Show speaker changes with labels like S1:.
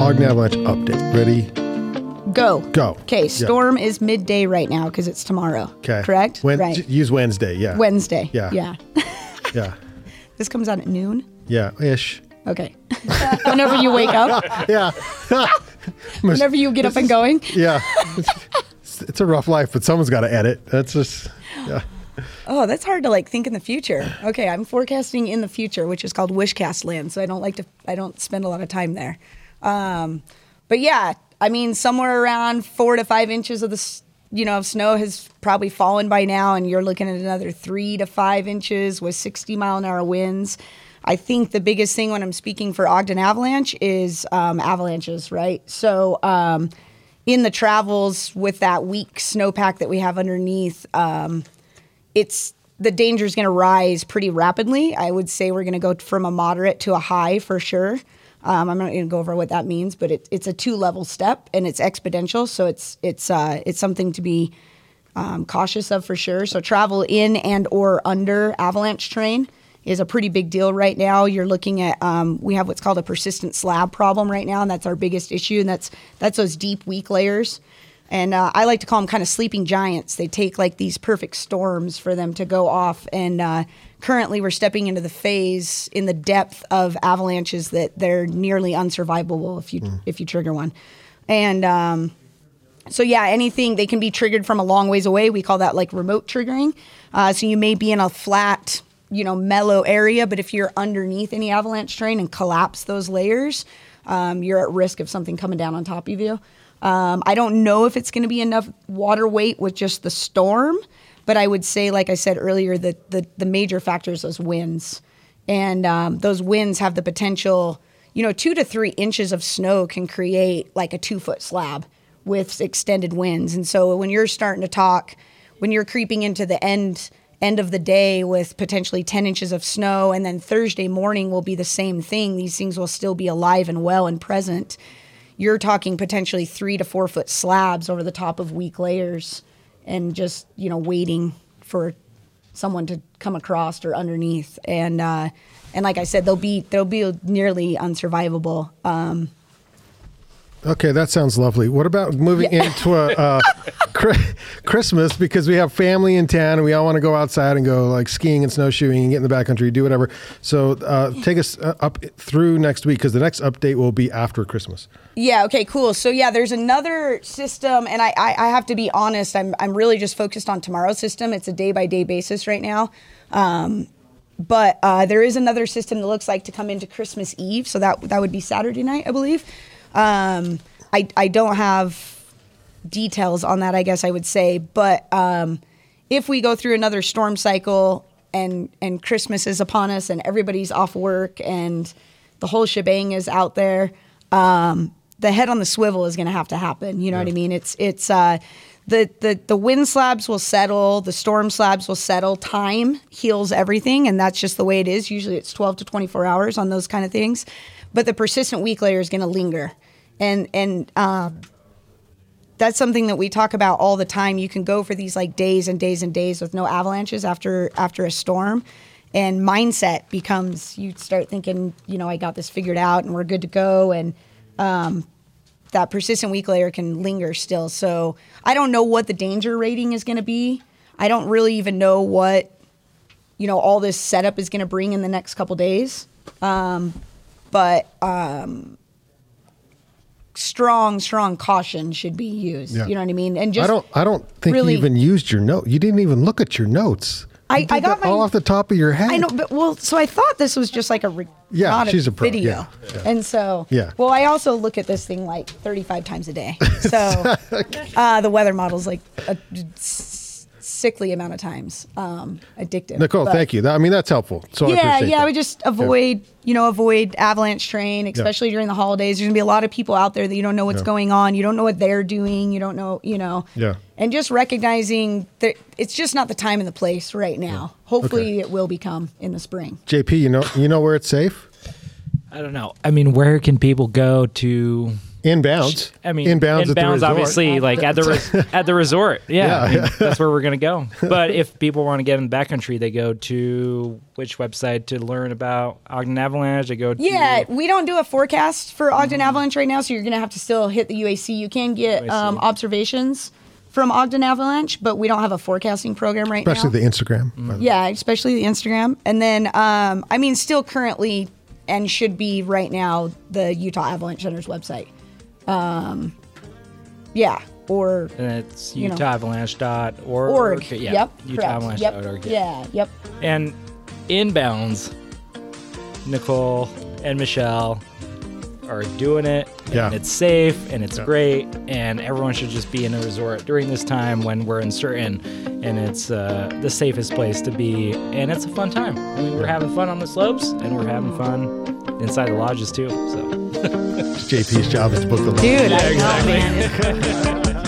S1: Ogden Avalanche update. Ready?
S2: Go.
S1: Go.
S2: Okay, storm is midday right now because it's tomorrow.
S1: Okay.
S2: Correct?
S1: Wen-
S2: right.
S1: Use Wednesday. Yeah.
S2: Wednesday.
S1: Yeah.
S2: Yeah.
S1: Yeah.
S2: this comes out at noon.
S1: Yeah. Ish.
S2: Okay. Whenever you wake up,
S1: Yeah.
S2: whenever you get up and going.
S1: Yeah. It's, it's a rough life, but someone's got to edit. That's just. Yeah.
S2: Oh, that's hard to like think in the future. Okay, I'm forecasting in the future, which is called Wishcast land. So I don't like to, I don't spend a lot of time there. Um, but yeah, I mean, somewhere around four to five inches of the, you know, snow has probably fallen by now, and you're looking at another three to five inches with 60 mile an hour winds. I think the biggest thing when I'm speaking for Ogden Avalanche is um, avalanches, right? So um, in the travels with that weak snowpack that we have underneath, um, it's the danger is going to rise pretty rapidly. I would say we're going to go from a moderate to a high for sure. Um, I'm not going to go over what that means, but it, it's a two level step and it's exponential. So it's it's uh, it's something to be um, cautious of for sure. So travel in and or under avalanche terrain is a pretty big deal right now. You're looking at um, we have what's called a persistent slab problem right now, and that's our biggest issue. And that's that's those deep weak layers. And uh, I like to call them kind of sleeping giants. They take like these perfect storms for them to go off. And uh, currently, we're stepping into the phase in the depth of avalanches that they're nearly unsurvivable if you if you trigger one. And um, so yeah, anything they can be triggered from a long ways away. We call that like remote triggering. Uh, so you may be in a flat, you know, mellow area, but if you're underneath any avalanche terrain and collapse those layers, um, you're at risk of something coming down on top of you. Um, I don't know if it's going to be enough water weight with just the storm, but I would say, like I said earlier, that the the major factor is those winds, and um, those winds have the potential. You know, two to three inches of snow can create like a two foot slab with extended winds. And so when you're starting to talk, when you're creeping into the end end of the day with potentially 10 inches of snow and then Thursday morning will be the same thing, these things will still be alive and well and present. You're talking potentially 3 to 4 foot slabs over the top of weak layers and just, you know, waiting for someone to come across or underneath and uh and like I said, they'll be they'll be nearly unsurvivable. Um,
S1: Okay, that sounds lovely. What about moving into a uh, Christmas because we have family in town and we all want to go outside and go like skiing and snowshoeing and get in the backcountry, do whatever. So uh, take us uh, up through next week because the next update will be after Christmas.
S2: Yeah. Okay. Cool. So yeah, there's another system, and I, I I have to be honest. I'm I'm really just focused on tomorrow's system. It's a day by day basis right now. Um, but uh, there is another system that looks like to come into Christmas Eve. So that that would be Saturday night, I believe. Um, I I don't have details on that, I guess I would say. But um, if we go through another storm cycle and and Christmas is upon us and everybody's off work and the whole shebang is out there, um, the head on the swivel is going to have to happen. You know what I mean? It's it's uh, the the the wind slabs will settle, the storm slabs will settle. Time heals everything, and that's just the way it is. Usually, it's twelve to twenty four hours on those kind of things, but the persistent weak layer is going to linger, and and um, that's something that we talk about all the time. You can go for these like days and days and days with no avalanches after after a storm. And mindset becomes you start thinking, you know, I got this figured out and we're good to go. And um, that persistent weak layer can linger still. So I don't know what the danger rating is going to be. I don't really even know what, you know, all this setup is going to bring in the next couple days. Um, but um, strong, strong caution should be used.
S1: Yeah.
S2: You know what I mean? And just
S1: I don't. I don't think
S2: really-
S1: you even used your note. You didn't even look at your notes.
S2: I- I got
S1: that all off the top of your head.
S2: I know, but well, so I thought this was just like a re-
S1: Yeah, she's a pro,
S2: video,
S1: yeah, yeah.
S2: and so
S1: Yeah.
S2: Well, I also look at this thing like 35 times a day, so uh, the weather model's like a sickly amount of times. Um, addictive.
S1: Nichole,
S2: But-
S1: thank you. That, I mean, that's helpful. So
S2: Yeah,
S1: appreciate
S2: yeah.
S1: that.
S2: I would just avoid, you know, avoid avalanche terrain, especially during the holidays. There's gonna be a lot of people out there that you don't know what's
S1: Yeah.
S2: going on. You don't know what they're doing. You don't know, you know.
S1: Yeah.
S2: And just recognizing that it's just not the time and the place right now. Hopefully,
S1: Okay.
S2: it will become in the spring.
S1: JP, you know, you know where it's safe.
S3: I don't know. I mean, where can people go to
S1: Inbounds.
S3: I mean,
S1: inbounds. at the
S3: inbounds,
S1: resort.
S3: obviously, like at the re- at the resort. Yeah,
S1: Yeah,
S3: I mean,
S1: yeah.
S3: that's where we're gonna go. But if people want to get in the backcountry, they go to which website to learn about Ogden Avalanche? They go to
S2: Yeah, we don't do a forecast for Ogden Avalanche right now, so you're going to have to still hit the UAC. You can get um, observations from Ogden Avalanche, but we don't have a forecasting program right
S1: especially
S2: now.
S1: Especially the Instagram. by the
S2: yeah, especially the Instagram. And then, um, I mean, still currently and should be right now the Utah Avalanche Center's website. Um, yeah, or
S3: and it's
S2: you know.
S3: utahavalanche.org.
S2: org.
S3: Yeah,
S2: Yep.
S3: utahavalanche.org.
S2: Yep. Yeah. Yep.
S3: And inbounds, Nichole and Michelle are doing it.
S1: Yeah.
S3: And it's safe and it's great. And everyone should just be in a resort during this time when we're uncertain. And it's uh, the safest place to be. And it's a fun time. I mean, we're having fun on the slopes and we're having fun inside the lodges too. So.
S1: It's JP's job is to book the
S2: Dude, I
S3: Yeah, exactly.
S2: man.